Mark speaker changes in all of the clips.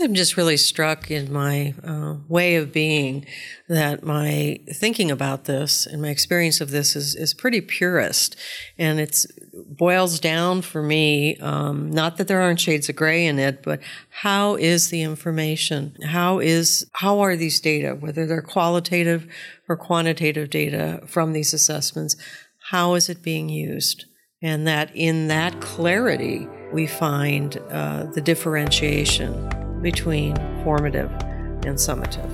Speaker 1: I'm just really struck in my uh, way of being that my thinking about this and my experience of this is, is pretty purist. And it boils down for me, um, not that there aren't shades of gray in it, but how is the information? How is, how are these data, whether they're qualitative or quantitative data from these assessments, how is it being used? And that in that clarity, we find uh, the differentiation between formative and summative.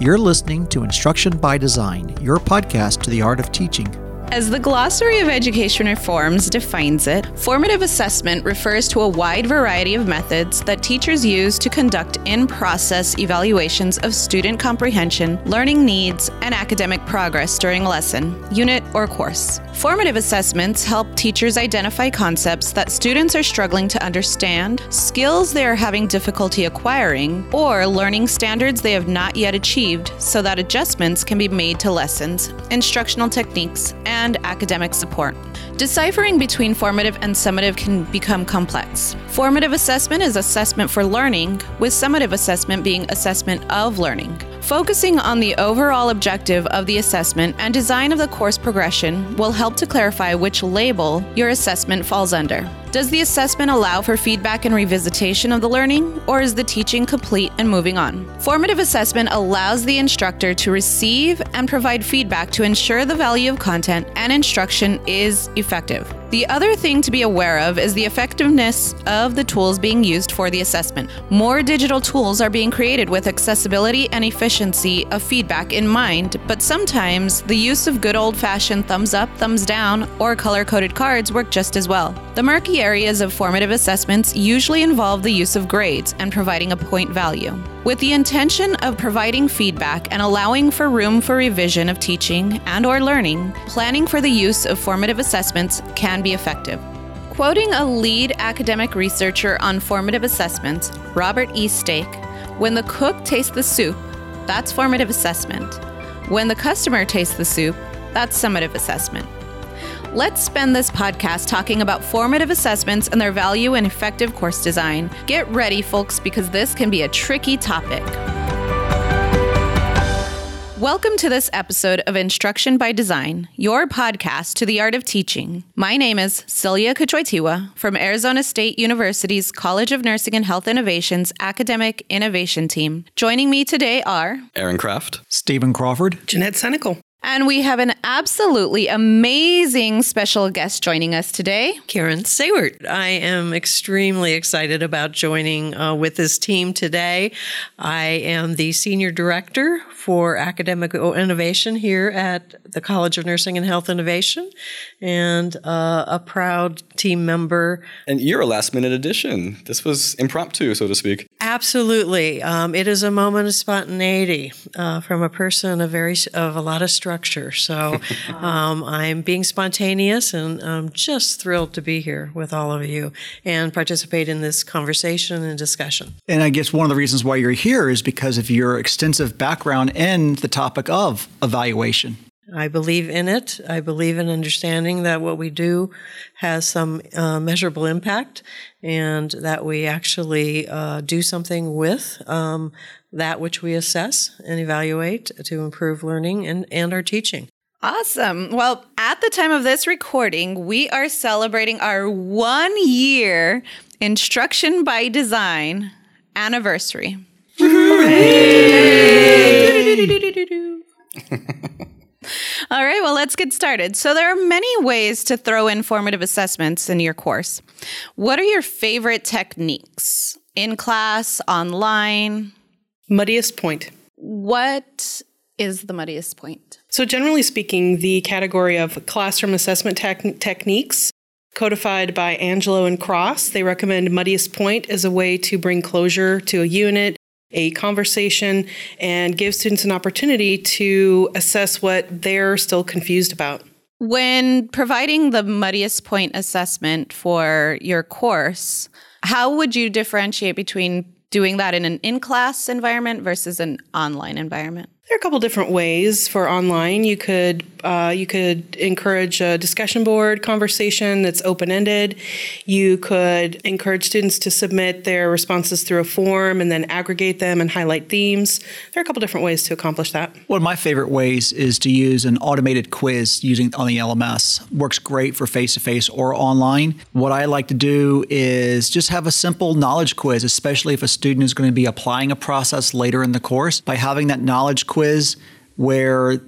Speaker 2: You're listening to Instruction by Design, your podcast to the art of teaching.
Speaker 3: As the Glossary of Education Reforms defines it, formative assessment refers to a wide variety of methods that teachers use to conduct in process evaluations of student comprehension, learning needs, and academic progress during a lesson, unit, or course. Formative assessments help teachers identify concepts that students are struggling to understand, skills they are having difficulty acquiring, or learning standards they have not yet achieved so that adjustments can be made to lessons, instructional techniques, and and academic support. Deciphering between formative and summative can become complex. Formative assessment is assessment for learning, with summative assessment being assessment of learning. Focusing on the overall objective of the assessment and design of the course progression will help to clarify which label your assessment falls under. Does the assessment allow for feedback and revisitation of the learning, or is the teaching complete and moving on? Formative assessment allows the instructor to receive and provide feedback to ensure the value of content and instruction is effective. The other thing to be aware of is the effectiveness of the tools being used for the assessment. More digital tools are being created with accessibility and efficiency of feedback in mind, but sometimes the use of good old fashioned thumbs up, thumbs down, or color coded cards work just as well. The murky areas of formative assessments usually involve the use of grades and providing a point value. With the intention of providing feedback and allowing for room for revision of teaching and or learning, planning for the use of formative assessments can be effective. Quoting a lead academic researcher on formative assessments, Robert E. Stake, when the cook tastes the soup, that's formative assessment. When the customer tastes the soup, that's summative assessment. Let's spend this podcast talking about formative assessments and their value in effective course design. Get ready, folks, because this can be a tricky topic. Welcome to this episode of Instruction by Design, your podcast to the art of teaching. My name is Celia Kuchwaitiwa from Arizona State University's College of Nursing and Health Innovations Academic Innovation Team. Joining me today are
Speaker 4: Aaron Kraft,
Speaker 2: Stephen Crawford,
Speaker 5: Jeanette Senecal.
Speaker 3: And we have an absolutely amazing special guest joining us today.
Speaker 1: Karen Saewert. I am extremely excited about joining uh, with this team today. I am the Senior Director for Academic Innovation here at the College of Nursing and Health Innovation and uh, a proud team member.
Speaker 4: And you're a last minute addition. This was impromptu, so to speak.
Speaker 1: Absolutely. Um, it is a moment of spontaneity uh, from a person of, very, of a lot of structure. So um, I'm being spontaneous and I'm just thrilled to be here with all of you and participate in this conversation and discussion.
Speaker 2: And I guess one of the reasons why you're here is because of your extensive background in the topic of evaluation.
Speaker 1: I believe in it. I believe in understanding that what we do has some uh, measurable impact and that we actually uh, do something with um, that which we assess and evaluate to improve learning and, and our teaching.
Speaker 3: Awesome. Well, at the time of this recording, we are celebrating our one year instruction by design anniversary. All right, well, let's get started. So, there are many ways to throw in formative assessments in your course. What are your favorite techniques? In class, online?
Speaker 5: Muddiest point.
Speaker 3: What is the muddiest point?
Speaker 5: So, generally speaking, the category of classroom assessment te- techniques codified by Angelo and Cross, they recommend muddiest point as a way to bring closure to a unit, a conversation, and give students an opportunity to assess what they're still confused about.
Speaker 3: When providing the muddiest point assessment for your course, how would you differentiate between doing that in an in class environment versus an online environment?
Speaker 5: There are a couple different ways for online. You could uh, you could encourage a discussion board conversation that's open ended. You could encourage students to submit their responses through a form and then aggregate them and highlight themes. There are a couple different ways to accomplish that.
Speaker 2: One of my favorite ways is to use an automated quiz using on the LMS. Works great for face to face or online. What I like to do is just have a simple knowledge quiz, especially if a student is going to be applying a process later in the course. By having that knowledge quiz where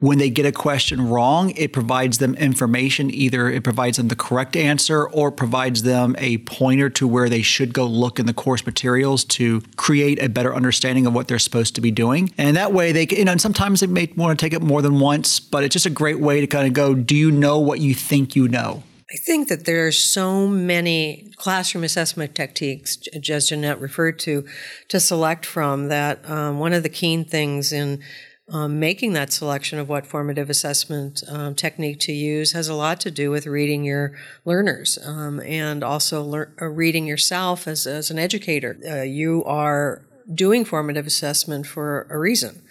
Speaker 2: when they get a question wrong, it provides them information. Either it provides them the correct answer or provides them a pointer to where they should go look in the course materials to create a better understanding of what they're supposed to be doing. And that way, they you know, and sometimes they may want to take it more than once, but it's just a great way to kind of go, do you know what you think you know?
Speaker 1: I think that there are so many classroom assessment techniques, as Jeanette referred to, to select from that um, one of the keen things in um, making that selection of what formative assessment um, technique to use has a lot to do with reading your learners um, and also lear- uh, reading yourself as, as an educator. Uh, you are doing formative assessment for a reason.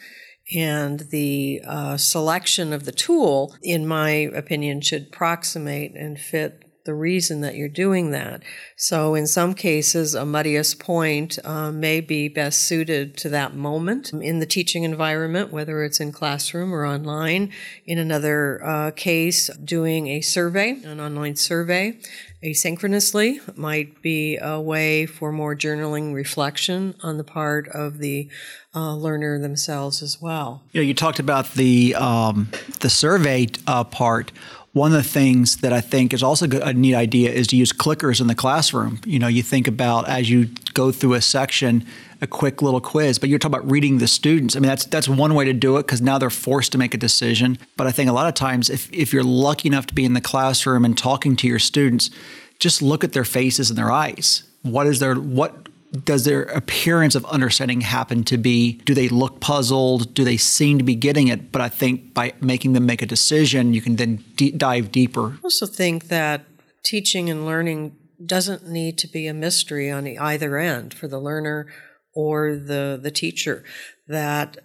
Speaker 1: And the uh, selection of the tool, in my opinion, should approximate and fit the reason that you're doing that. So, in some cases, a muddiest point uh, may be best suited to that moment in the teaching environment, whether it's in classroom or online. In another uh, case, doing a survey, an online survey, asynchronously might be a way for more journaling reflection on the part of the uh, learner themselves as well.
Speaker 2: You you talked about the um, the survey uh, part. One of the things that I think is also a neat idea is to use clickers in the classroom. You know, you think about as you go through a section, a quick little quiz, but you're talking about reading the students. I mean, that's that's one way to do it because now they're forced to make a decision. But I think a lot of times, if if you're lucky enough to be in the classroom and talking to your students, just look at their faces and their eyes. What is their what does their appearance of understanding happen to be do they look puzzled? Do they seem to be getting it? But i think by making them make a decision you can then d- dive deeper.
Speaker 1: I also think that teaching and learning doesn't need to be a mystery on either end for the learner or the the teacher that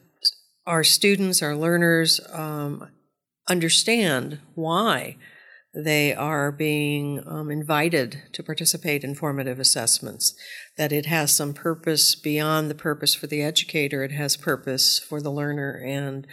Speaker 1: our students our learners um, understand why they are being um, invited to participate in formative assessments, that it has some purpose beyond the purpose for the educator, it has purpose for the learner. And,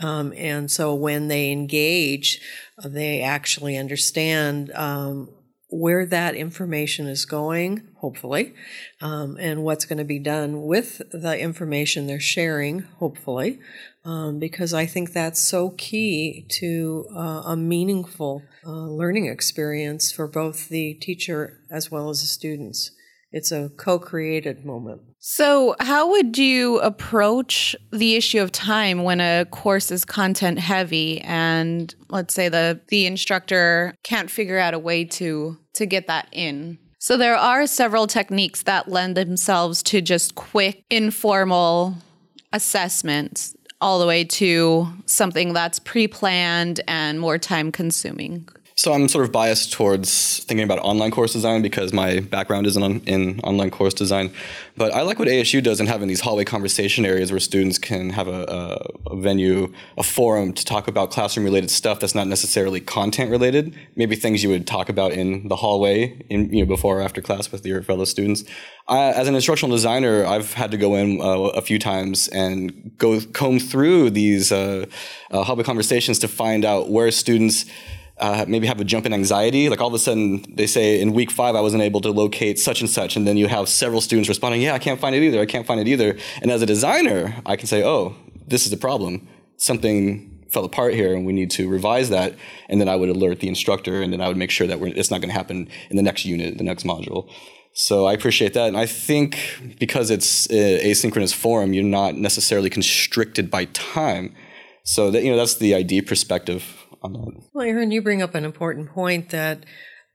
Speaker 1: um, and so when they engage, they actually understand um, where that information is going, hopefully, um, and what's going to be done with the information they're sharing, hopefully, um, because I think that's so key to uh, a meaningful uh, learning experience for both the teacher as well as the students. It's a co created moment.
Speaker 3: So, how would you approach the issue of time when a course is content heavy and let's say the, the instructor can't figure out a way to, to get that in? So, there are several techniques that lend themselves to just quick, informal assessments all the way to something that's pre planned and more time consuming.
Speaker 4: So I'm sort of biased towards thinking about online course design because my background is in, in online course design. But I like what ASU does in having these hallway conversation areas where students can have a, a, venue, a forum to talk about classroom related stuff that's not necessarily content related. Maybe things you would talk about in the hallway, in you know before or after class with your fellow students. as an instructional designer, I've had to go in uh, a few times and go comb through these uh, uh, hallway conversations to find out where students uh, maybe have a jump in anxiety. Like all of a sudden, they say in week five, I wasn't able to locate such and such. And then you have several students responding, Yeah, I can't find it either. I can't find it either. And as a designer, I can say, Oh, this is the problem. Something fell apart here and we need to revise that. And then I would alert the instructor and then I would make sure that it's not going to happen in the next unit, the next module. So I appreciate that. And I think because it's asynchronous forum, you're not necessarily constricted by time. So that, you know, that's the ID perspective on.
Speaker 1: Well, Aaron, you bring up an important point that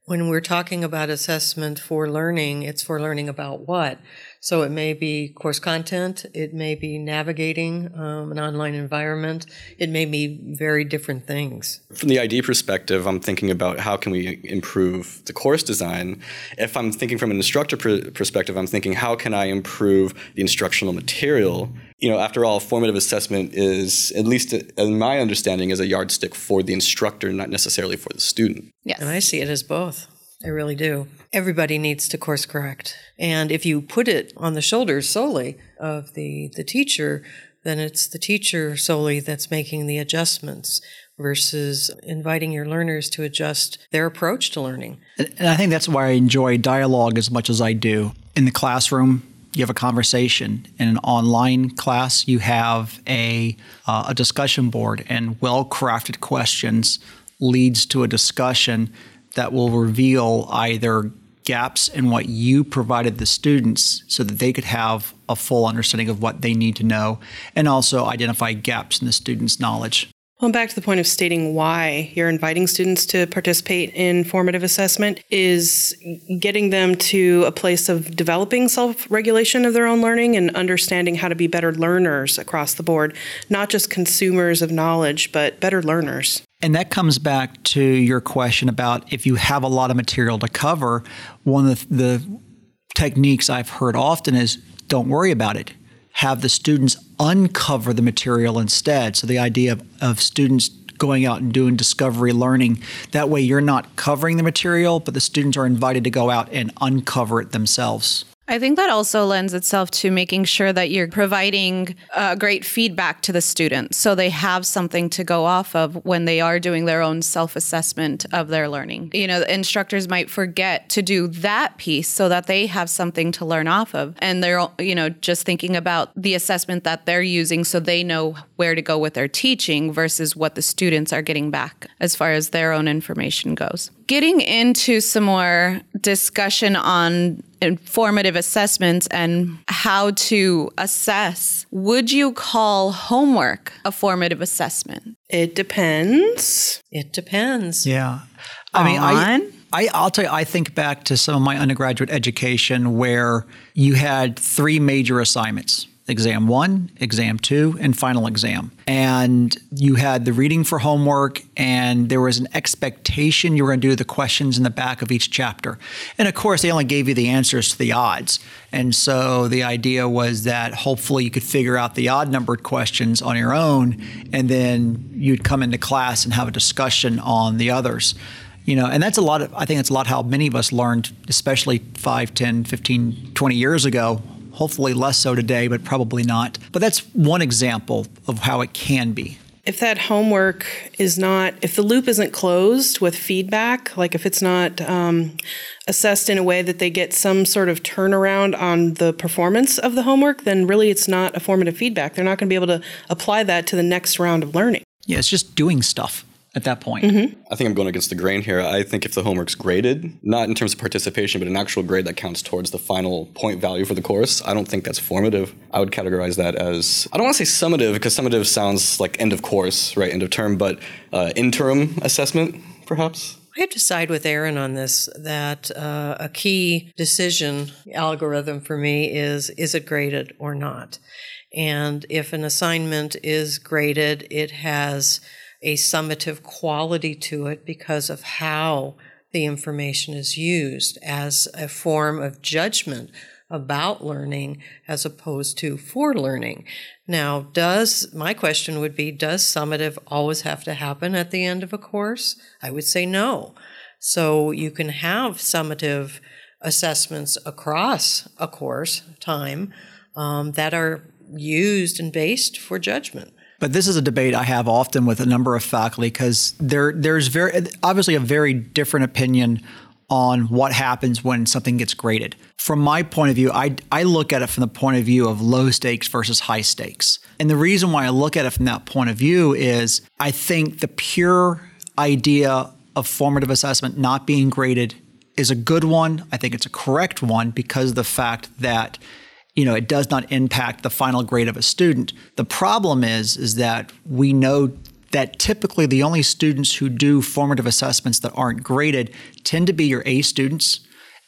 Speaker 1: when we're talking about assessment for learning, it's for learning about what? So it may be course content, it may be navigating um, an online environment, it may be very different things.
Speaker 4: From the ID perspective, I'm thinking about how can we improve the course design. If I'm thinking from an instructor pr- perspective, I'm thinking how can I improve the instructional material you know, after all, formative assessment is, at least in my understanding, is a yardstick for the instructor, not necessarily for the student.
Speaker 3: Yes.
Speaker 1: And I see it as both. I really do. Everybody needs to course correct. And if you put it on the shoulders solely of the, the teacher, then it's the teacher solely that's making the adjustments versus inviting your learners to adjust their approach to learning.
Speaker 2: And I think that's why I enjoy dialogue as much as I do. In the classroom, you have a conversation. In an online class, you have a, uh, a discussion board, and well crafted questions leads to a discussion that will reveal either gaps in what you provided the students so that they could have a full understanding of what they need to know and also identify gaps in the students' knowledge.
Speaker 5: Well, back to the point of stating why you're inviting students to participate in formative assessment is getting them to a place of developing self regulation of their own learning and understanding how to be better learners across the board, not just consumers of knowledge, but better learners.
Speaker 2: And that comes back to your question about if you have a lot of material to cover, one of the, techniques I've heard often is don't worry about it have the students uncover the material instead. So the idea of, of students going out and doing discovery learning. That way, you're not covering the material, but the students are invited to go out and uncover it themselves.
Speaker 3: I think that also lends itself to making sure that you're providing uh, great feedback to the students so they have something to go off of when they are doing their own self assessment of their learning. You know, instructors might forget to do that piece so that they have something to learn off of. And they're, you know, just thinking about the assessment that they're using so they know where to go with their teaching versus what the students are getting back as far as their own information goes. Getting into some more discussion on informative assessments and how to assess, would you call homework a formative assessment?
Speaker 5: It depends.
Speaker 1: It depends.
Speaker 2: Yeah. I mean, I, I, I'll tell you, I think back to some of my undergraduate education where you had three major assignments exam one, exam two, and final exam. And you had the reading for homework, and there was an expectation you were going to do the questions in the back of each chapter. And of course, they only gave you the answers to the odds. And so the idea was that hopefully you could figure out the odd numbered questions on your own, and then you'd come into class and have a discussion on the others you know and that's a lot of i think that's a lot how many of us learned especially 5 10 15 20 years ago Hopefully less so today, but probably not. But that's one example of how it can be.
Speaker 5: If that homework is not, if the loop isn't closed with feedback, like if it's not um, assessed in a way that they get some sort of turnaround on the performance of the homework, then really it's not a formative feedback. They're not going to be able to apply that to the next round of learning.
Speaker 2: Yeah, it's just doing stuff at that point.
Speaker 5: Mm-hmm.
Speaker 4: I think I'm going against the grain here. I think if the homework's graded, not in terms of participation, but an actual grade that counts towards the final point value for the course, I don't think that's formative. I would categorize that as, I don't want to say summative because summative sounds like end of course, right? End of term, but uh, interim assessment, perhaps.
Speaker 1: I have to side with Aaron on this that uh, a key decision algorithm for me is is it graded or not? And if an assignment is graded, it has a summative quality to it because of how the information is used as a form of judgment about learning as opposed to for learning. Now, does my question would be does summative always have to happen at the end of a course? I would say no. So you can have summative assessments across a course time um, that are used and based for judgment.
Speaker 2: But this is a debate I have often with a number of faculty because there there's very obviously a very different opinion on what happens when something gets graded. From my point of view, I, I look at it from the point of view of low stakes versus high stakes. And the reason why I look at it from that point of view is I think the pure idea of formative assessment not being graded is a good one. I think it's a correct one because of the fact that you know, it does not impact the final grade of a student. The problem is, is that we know that typically the only students who do formative assessments that aren't graded tend to be your A students,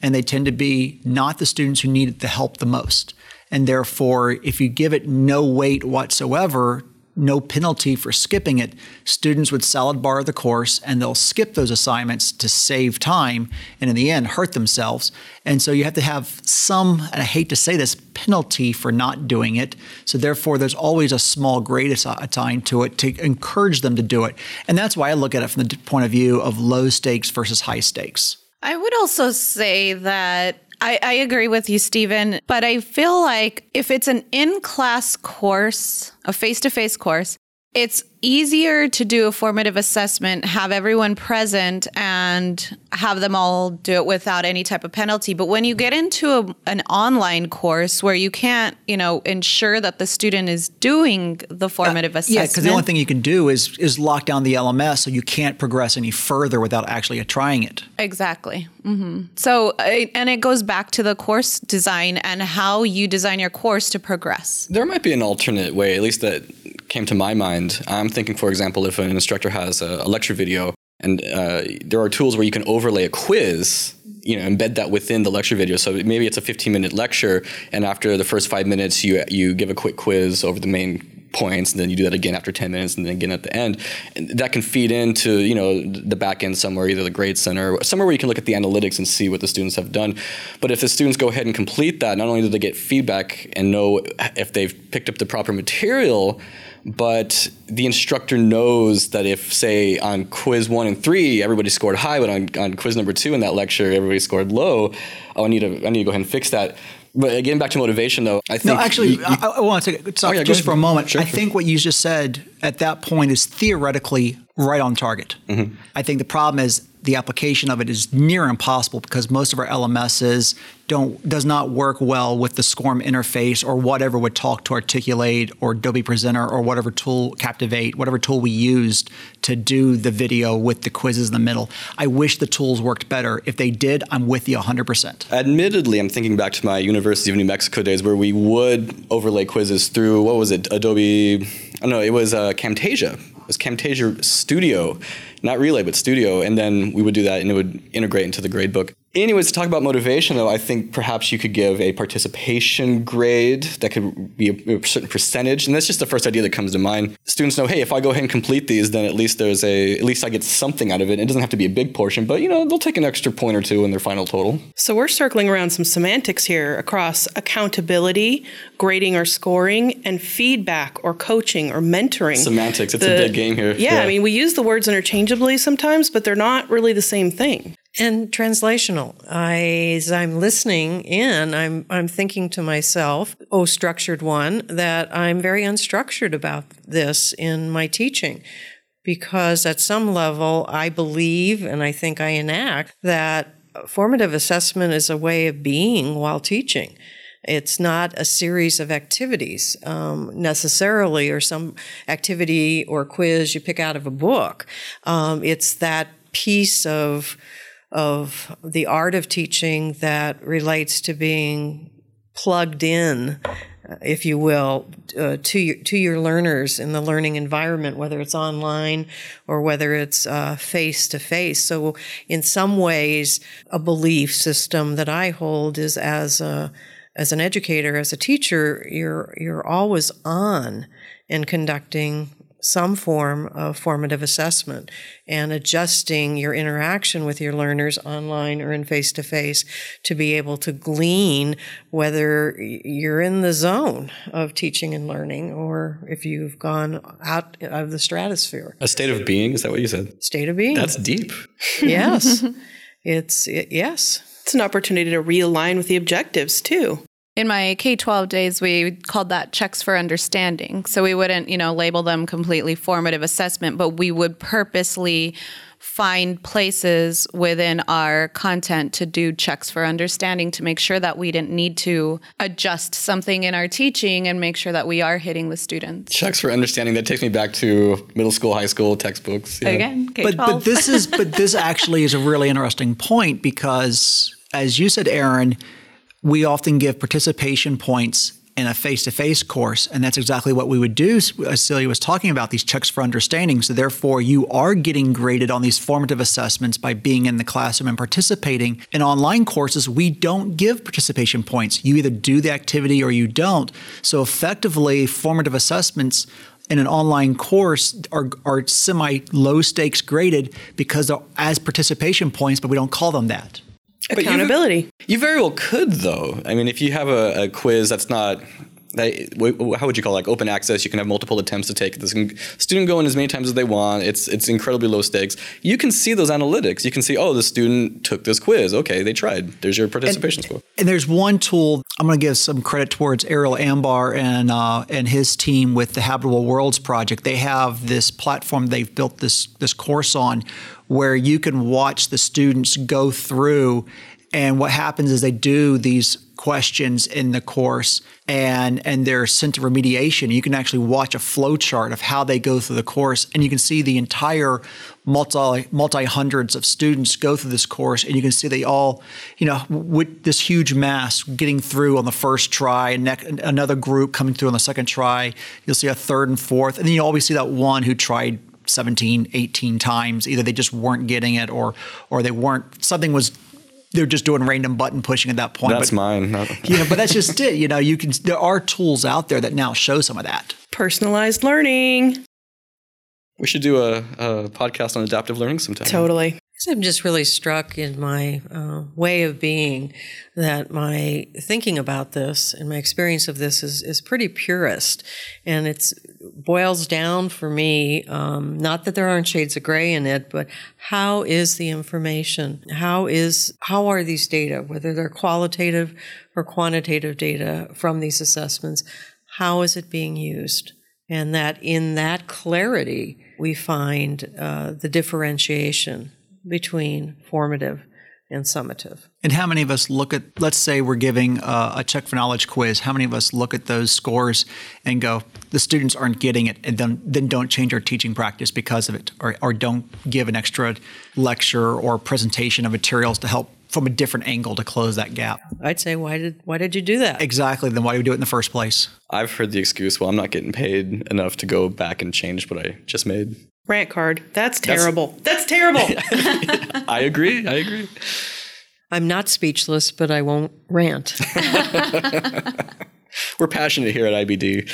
Speaker 2: and they tend to be not the students who need the help the most. And therefore, if you give it no weight whatsoever, no penalty for skipping it, students would salad bar the course and they'll skip those assignments to save time and in the end hurt themselves. And so you have to have some, and I hate to say this, penalty for not doing it. So therefore, there's always a small grade assigned to it to encourage them to do it. And that's why I look at it from the point of view of low stakes versus high stakes.
Speaker 3: I would also say that I, I, agree with you, Stephen, but I feel like if it's an in class course, a face to face course, it's easier to do a formative assessment, have everyone present, and have them all do it without any type of penalty. But when you get into a, an online course where you can't, you know, ensure that the student is doing the formative uh, assessment,
Speaker 2: yeah, because the only thing you can do is is lock down the LMS, so you can't progress any further without actually trying it.
Speaker 3: Exactly. Mm-hmm. So, and it goes back to the course design and how you design your course to progress.
Speaker 4: There might be an alternate way, at least that came to my mind. I'm thinking, for example, if an instructor has a, a lecture video and uh, there are tools where you can overlay a quiz you know embed that within the lecture video so maybe it's a 15 minute lecture and after the first five minutes you you give a quick quiz over the main points and then you do that again after 10 minutes and then again at the end and that can feed into you know the back end somewhere either the grade center somewhere where you can look at the analytics and see what the students have done but if the students go ahead and complete that not only do they get feedback and know if they've picked up the proper material but the instructor knows that if say on quiz one and three everybody scored high but on, on quiz number two in that lecture everybody scored low oh i need to i need to go ahead and fix that. But getting back to motivation though i think
Speaker 2: no actually you, you, I, I, want to stop oh, yeah, just for a moment. Sure, i sure. think what you just said at that point is theoretically right on target mm-hmm. i think the problem is the application of it is near impossible because most of our LMSs don't does not work well with the SCORM interface or whatever would talk to Articulate or Adobe Presenter or whatever tool Captivate, whatever tool we used to do the video with the quizzes in the middle. I wish the tools worked better. If they did, I'm with you 100%.
Speaker 4: Admittedly, I'm thinking back to my University of New Mexico days where we would overlay quizzes through what was it, Adobe? I don't know, it was uh, Camtasia. Was Camtasia Studio not relay, but studio. And then we would do that and it would integrate into the gradebook. Anyways, to talk about motivation, though, I think perhaps you could give a participation grade that could be a, certain percentage, and that's just the first idea that comes to mind. Students know, hey, if I go ahead and complete these, then at least there's a, at least I get something out of it. It doesn't have to be a big portion, but you know, they'll take an extra point or two in their final total.
Speaker 5: So we're circling around some semantics here across accountability, grading or scoring, and feedback or coaching or mentoring.
Speaker 4: Semantics, it's the, a big game here.
Speaker 5: Yeah, yeah, I mean, we use the words interchangeably sometimes, but they're not really the same thing
Speaker 1: and translational. I, as I'm listening in, I'm I'm thinking to myself, oh, structured one, that I'm very unstructured about this in my teaching, because at some level I believe and I think I enact that formative assessment is a way of being while teaching. It's not a series of activities um, necessarily, or some activity or quiz you pick out of a book. Um, it's that piece of of the art of teaching that relates to being plugged in, if you will, uh, to your, to your learners in the learning environment, whether it's online or whether it's face to face. So, in some ways, a belief system that I hold is as a as an educator, as a teacher, you're you're always on in conducting some form of formative assessment and adjusting your interaction with your learners online or in face to face to be able to glean whether you're in the zone of teaching and learning or if you've gone out of the stratosphere.
Speaker 4: A state of being, is that what you said?
Speaker 1: State of being.
Speaker 4: That's deep.
Speaker 1: yes. It's it, yes.
Speaker 5: It's an opportunity to realign with the objectives too
Speaker 3: in my K 12 days, we called that checks for understanding. So we wouldn't, you know, label them completely formative assessment, but we would purposely find places within our content to do checks for understanding to make sure that we didn't need to adjust something in our teaching and make sure that we are hitting the students.
Speaker 4: Checks for understanding that takes me back to middle school, high school textbooks.
Speaker 3: Yeah. Again,
Speaker 2: K-12. But, but this is but this actually is a really interesting point because as you said, Aaron, we often give participation points in a face-to-face course and that's exactly what we would do as celia was talking about these checks for understanding. So therefore you are getting graded on these formative assessments by being in the classroom and participating in online courses. We don't give participation points. You either do the activity or you don't. So effectively formative assessments in an online course are, are semi low stakes graded because they're as participation points, but we don't call them that.
Speaker 5: Accountability.
Speaker 4: You very well could, though. I mean, if you have a, a quiz that's not they, how would you call it? like open access? You can have multiple attempts to take this. Student go in as many times as they want. It's it's incredibly low stakes. You can see those analytics. You can see, oh, the student took this quiz. Okay, they tried. There's your participation
Speaker 2: and,
Speaker 4: score.
Speaker 2: And there's one tool I'm going to give some credit towards Ariel Anbar and uh, and his team with the Habitable Worlds project. They have this platform they've built this this course on, where you can watch the students go through and what happens is they do these questions in the course and and they're sent to remediation. You can actually watch a flow chart of how they go through the course and you can see the entire multi multi hundreds of students go through this course and you can see they all, you know, with this huge mass getting through on the first try and ne- another group coming through on the second try. You'll see a third and fourth and then you always see that one who tried 17 18 times either they just weren't getting it or or they weren't something was they're just doing random button pushing at that point.
Speaker 4: That's
Speaker 2: but,
Speaker 4: mine.
Speaker 2: you know, but that's just it. You know, you can. There are tools out there that now show some of that.
Speaker 5: Personalized learning.
Speaker 4: We should do a, a podcast on adaptive learning sometime.
Speaker 5: Totally.
Speaker 1: I'm just really struck in my uh, way of being that my thinking about this and my experience of this is, is pretty purist. And it boils down for me, um, not that there aren't shades of gray in it, but how is the information? How is, how are these data, whether they're qualitative or quantitative data from these assessments, how is it being used? And that in that clarity, we find uh, the differentiation between formative and summative.
Speaker 2: And how many of us look at, let's say we're giving a, a, check for knowledge quiz, how many of us look at those scores and go, the students aren't getting it, and then, then don't change our teaching practice because of it, or, or don't give an extra lecture or presentation of materials to help from a different angle to close that gap.
Speaker 1: I'd say, why did why did you do that?
Speaker 2: Exactly. Then why do we do it in the first place?
Speaker 4: I've heard the excuse, well, I'm not getting paid enough to go back and change what I just made.
Speaker 5: Rant card. That's terrible. That's, That's terrible.
Speaker 4: I agree. I agree.
Speaker 1: I'm not speechless, but I won't rant.
Speaker 4: We're passionate here at IBD.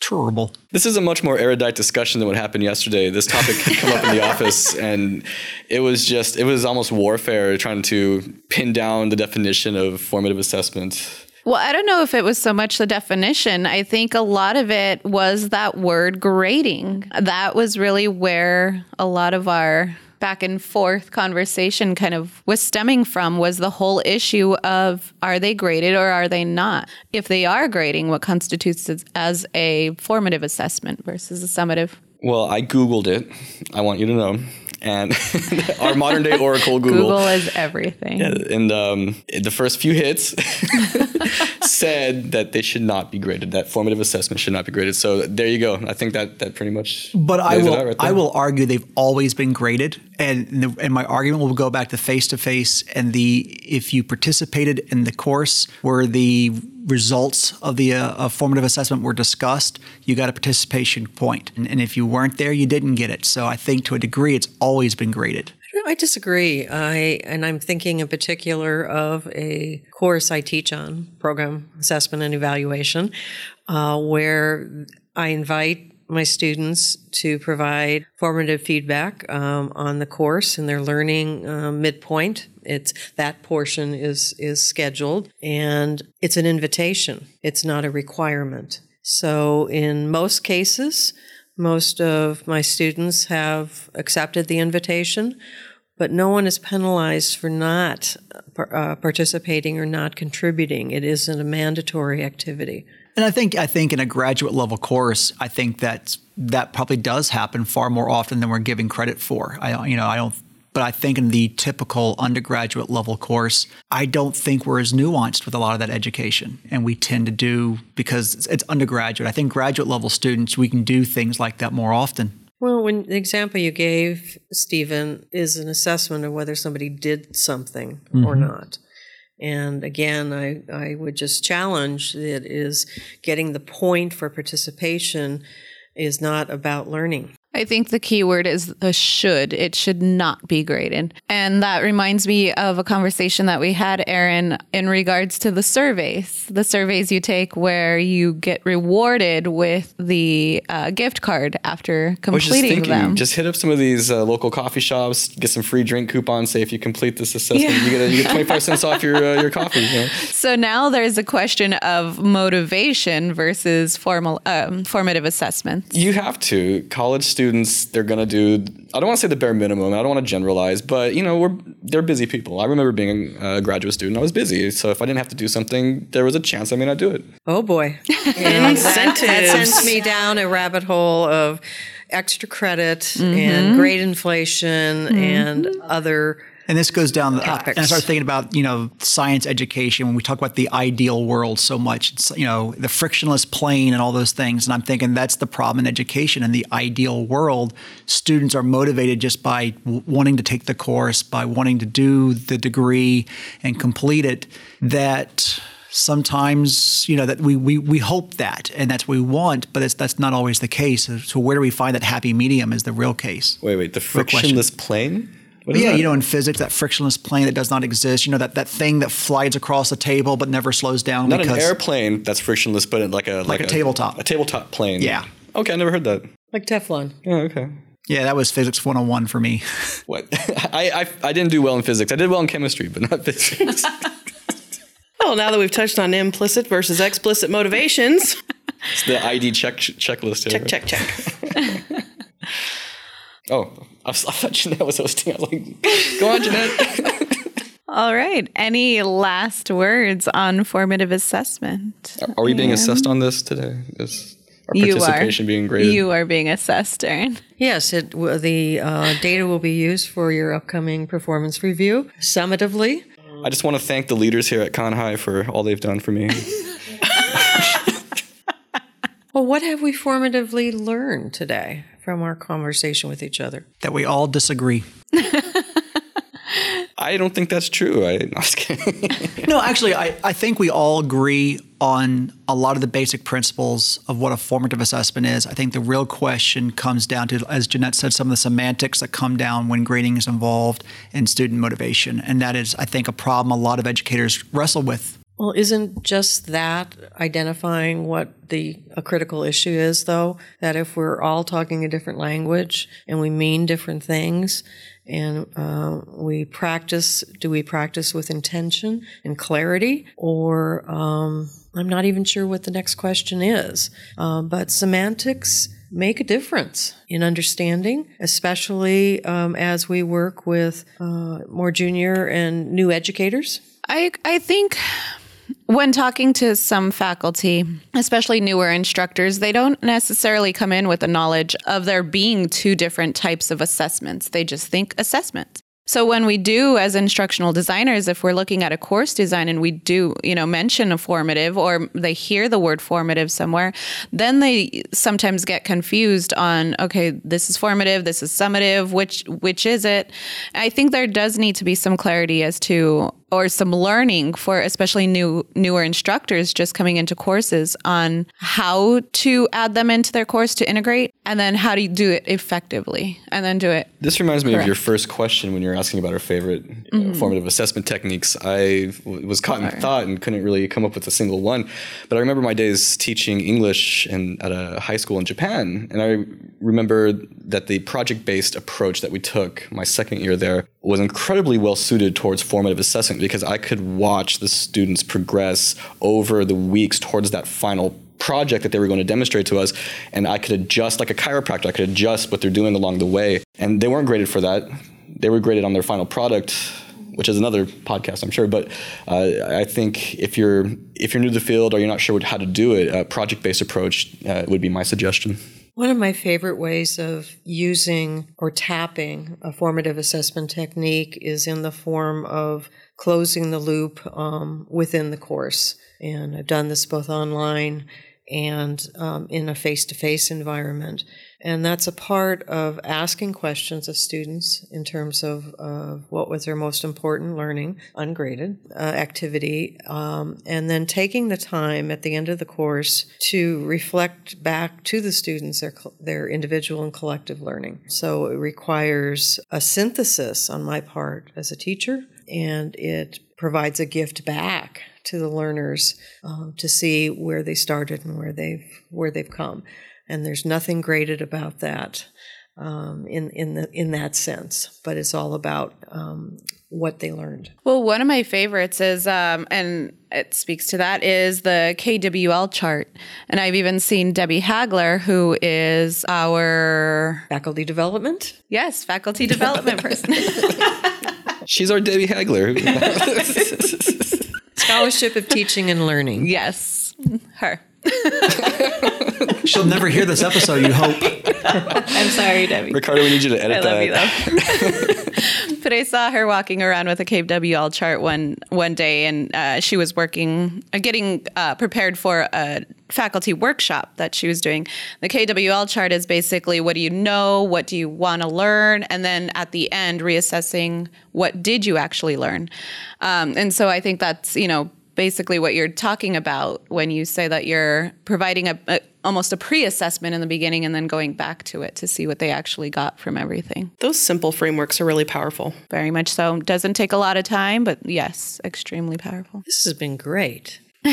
Speaker 2: Terrible.
Speaker 4: This is a much more erudite discussion than what happened yesterday. This topic had come up in the office, and it was just, it was almost warfare trying to pin down the definition of formative assessment
Speaker 3: well, I don't know if it was so much the definition. I think a lot of it was that word grading. That was really where a lot of our back and forth conversation kind of was stemming from was the whole issue of are they graded or are they not? If they are grading, what constitutes as a formative assessment versus a summative?
Speaker 4: Well, I Googled it. I want you to know and our modern day Oracle Google.
Speaker 3: Google is everything.
Speaker 4: Yeah, and um, the first few hits said that they should not be graded. That formative assessment should not be graded. So there you go. I think that that pretty much.
Speaker 2: But I will right I will argue they've always been graded, and the, and my argument will go back to face to face and the if you participated in the course where the results of the uh, formative assessment were discussed, you got a participation point. And, and, if you weren't there, you didn't get it. So I think to a degree, it's always been graded.
Speaker 1: I disagree. I and I'm thinking in particular of a course I teach on program assessment and evaluation, uh, where I invite my students to provide formative feedback um, on the course and their learning uh, midpoint. It's that portion is is scheduled and it's an invitation. It's not a requirement. So in most cases, most of my students have accepted the invitation, but no one is penalized for not uh, participating or not contributing. It isn't a mandatory activity.
Speaker 2: And I think I think in a graduate level course, I think that that probably does happen far more often than we're giving credit for. I you know I don't. But I think in the typical undergraduate level course, I don't think we're as nuanced with a lot of that education. And we tend to do, because it's, undergraduate, I think graduate level students, we can do things like that more often.
Speaker 1: Well, when the example you gave, Stephen, is an assessment of whether somebody did something mm-hmm. or not. And again, I, I would just challenge that is getting the point for participation is not about learning.
Speaker 3: I think the key word is the should. It should not be graded. And that reminds me of a conversation that we had, Aaron, in regards to the surveys. The surveys you take where you get rewarded with the uh, gift card after
Speaker 4: just
Speaker 3: completing
Speaker 4: thinking,
Speaker 3: them.
Speaker 4: just hit up some of these uh, local coffee shops, get some free drink coupons. Say if you complete this assessment, you get a, you get twenty five cents off your uh, your coffee. You know?
Speaker 3: So now there's a question of motivation versus formal um, formative assessments.
Speaker 4: You have to. College students, they're gonna do. I don't want to say the bare minimum. I don't want to generalize, but you know, we're they're busy people. I remember being a graduate student. I was busy, so if I didn't have to do something, there was a chance I may not do it.
Speaker 1: Oh boy. And that, that sends me down a rabbit hole of extra credit mm-hmm. and grade inflation mm-hmm. and other
Speaker 2: And this goes down.
Speaker 1: Topics.
Speaker 2: and I start thinking about you know science education when we talk about the ideal world so much. It's you know the frictionless plane and all those things. And I'm thinking that's the problem in education. In the ideal world, students are motivated just by w- wanting to take the course, by wanting to do the degree and complete it. That sometimes you know that we we, we hope that and that's what we want, but it's, that's not always the case. So where do we find that happy medium? Is the real case.
Speaker 4: Wait, wait. The
Speaker 2: question.
Speaker 4: frictionless plane. What is
Speaker 2: Yeah,
Speaker 4: that?
Speaker 2: you know, in physics, that frictionless plane that does not exist. You know, that, that thing that flies across the table but never slows down
Speaker 4: not
Speaker 2: because
Speaker 4: an airplane that's frictionless, but like a like,
Speaker 2: a tabletop.
Speaker 4: a tabletop plane.
Speaker 2: Yeah.
Speaker 4: Okay, I never heard that.
Speaker 1: like Teflon.
Speaker 4: Yeah. Okay.
Speaker 2: yeah, that was physics 101 for me.
Speaker 4: What? I, I I didn't do well in physics. I did well in chemistry, but not physics.
Speaker 5: Well, now that we've touched on implicit versus explicit motivations,
Speaker 4: it's the ID check checklist. Here.
Speaker 5: check, check, check.
Speaker 4: Oh, I, was, I thought Jeanette was hosting. I was like, go on, Jeanette.
Speaker 3: All right. Any last words on formative assessment?
Speaker 4: Are we being assessed on this today? Is our
Speaker 3: You are.
Speaker 4: participation being graded?
Speaker 3: You are being assessed, Aaron.
Speaker 1: Yes, it the uh, data will be used for your upcoming performance review summatively.
Speaker 4: I just want to thank the leaders here at CONHI for all they've done for me.
Speaker 1: Well, what have we formatively learned today from our conversation with each other?
Speaker 2: that we all disagree.
Speaker 4: I don't think that's true. I, no, I was kidding.
Speaker 2: No, actually, I, I think we all agree on a lot of the basic principles of what a formative assessment is. I think the real question comes down to, as Jeanette said, some of the semantics that come down when grading is involved in student motivation. And that is, I think, a problem a lot of educators wrestle with.
Speaker 1: Well, isn't just that identifying what the a critical issue is, though? That if we're all talking a different language and we mean different things, and uh, we practice, do we practice with intention and clarity, or um, I'm not even sure what the next question is. Uh, but semantics make a difference in understanding, especially um, as we work with uh, more junior and new educators.
Speaker 3: I I think when talking to some faculty, especially newer instructors, they don't necessarily come in with the knowledge of there being two different types of assessments. They just think assessments. So when we do as instructional designers, if we're looking at a course design and we do, you know, mention a formative or they hear the word formative somewhere, then they sometimes get confused on, okay, this is formative, this is summative, which which is it? I think there does need to be some clarity as to or some learning for especially new newer instructors just coming into courses on how to add them into their course to integrate and then how do you do it effectively and then do it
Speaker 4: This reminds me of your first question when you were asking about our favorite uh, formative assessment techniques. I w- was caught in thought and couldn't really come up with a single one. But I remember my days teaching English in, at a high school in Japan. And I remember that the project based approach that we took my second year there was incredibly well suited towards formative assessment because I could watch the students progress over the weeks towards that final project that they were going to demonstrate to us and i could adjust like a chiropractor. I could adjust what they're doing along the way. And they weren't graded for that. They were graded on their final product which is another podcast i'm sure. But uh, i think if you're if you're new to the field or you're not sure what, how to do it a project-based approach uh, would be my suggestion.
Speaker 1: One of my favorite ways of using or tapping a formative assessment technique is in the form of closing the loop um, within the course. And I've done this both online and um, in a face to face environment. And that's a part of asking questions of students in terms of uh, what was their most important learning, ungraded uh, activity, um, and then taking the time at the end of the course to reflect back to the students their, their individual and collective learning. So it requires a synthesis on my part as a teacher, and it provides a gift back to the learners um, to see where they started and where they've where they've come and there's nothing graded about that um, in in the in that sense. But it's all about um, what they learned.
Speaker 3: Well, one of my favorites is, um, and it speaks to that, is the KWL chart. And I've even seen Debbie Hagler, who is our
Speaker 1: faculty development.
Speaker 3: Yes, faculty development person.
Speaker 4: She's our Debbie Hagler.
Speaker 1: Scholarship of Teaching and Learning.
Speaker 3: Yes, her.
Speaker 2: She'll never hear this episode, you hope.
Speaker 3: I'm sorry, Debbie.
Speaker 4: Ricardo, we need you to edit
Speaker 3: I
Speaker 4: that.
Speaker 3: love you though. but I saw her walking around with a KWL chart one one day, and uh, she was working, uh, getting uh, prepared for a faculty workshop that she was doing. The KWL chart is basically what do you know, what do you want to learn, and then at the end reassessing what did you actually learn. Um, and so I think that's you know basically what you're talking about when you say that you're providing a, a, almost a pre-assessment in the beginning and then going back to it to see what they actually got from everything.
Speaker 5: Those simple frameworks are really powerful.
Speaker 3: Very much so. Doesn't take a lot of time, but yes, extremely powerful.
Speaker 1: This has been great.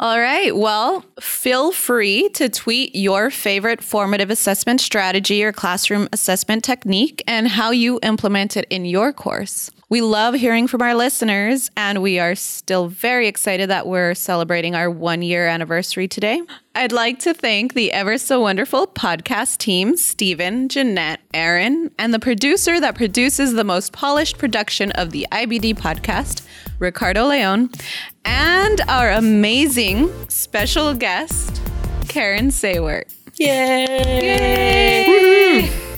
Speaker 3: All right. Well, feel free to tweet your favorite formative assessment strategy or classroom assessment technique and how you implement it in your course. We love hearing from our listeners, and we are still very excited that we're celebrating our one year anniversary today. I'd like to thank the ever so wonderful podcast team, Stephen, Jeanette, Aaron, and the producer that produces the most polished production of the IBD podcast, Ricardo Leon, and our amazing special guest, Karen Saewert.
Speaker 5: Yay!
Speaker 3: Yay!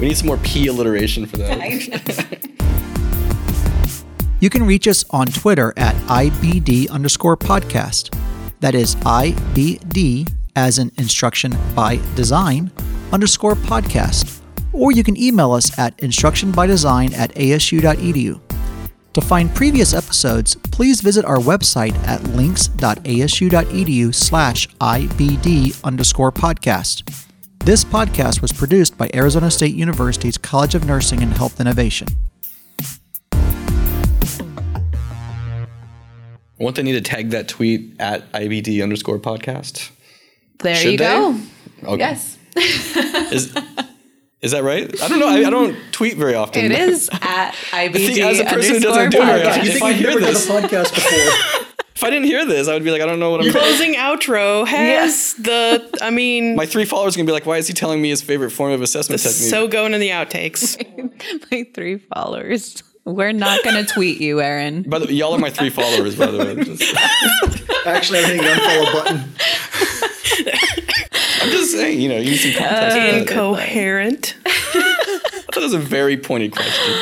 Speaker 4: We need some more P alliteration for that.
Speaker 2: You can reach us on Twitter at IBD underscore podcast. That is IBD as in instruction by design underscore podcast. Or you can email us at instructionbydesign at asu.edu. To find previous episodes, please visit our website at links.asu.edu slash IBD underscore podcast. This podcast was produced by Arizona State University's College of Nursing and Health Innovation.
Speaker 4: Won't they need to tag that tweet at IBD underscore podcast?
Speaker 3: There
Speaker 4: Should
Speaker 3: you
Speaker 4: they?
Speaker 3: go.
Speaker 4: Okay.
Speaker 3: Yes.
Speaker 4: Is, is that right? I don't know. I, I don't tweet very often.
Speaker 3: It is at IBD
Speaker 4: See, as a person who
Speaker 3: underscore
Speaker 4: doesn't do it very
Speaker 3: podcast.
Speaker 4: often, if I hear this,
Speaker 2: podcast before?
Speaker 4: if I didn't hear this, I would be like, I don't know what I'm.
Speaker 5: Closing outro has the, I mean,
Speaker 4: My three followers are gonna be like, why is he telling me his favorite form of assessment technique?
Speaker 5: so going in the outtakes.
Speaker 3: My three followers. We're not going to tweet you, Aaron.
Speaker 4: by the, y'all are my three followers, by the way. Just-
Speaker 2: Actually, I'm hitting the unfollow button.
Speaker 4: I'm just saying, you know, you need some context.
Speaker 5: Incoherent.
Speaker 4: I thought that was a very pointed question.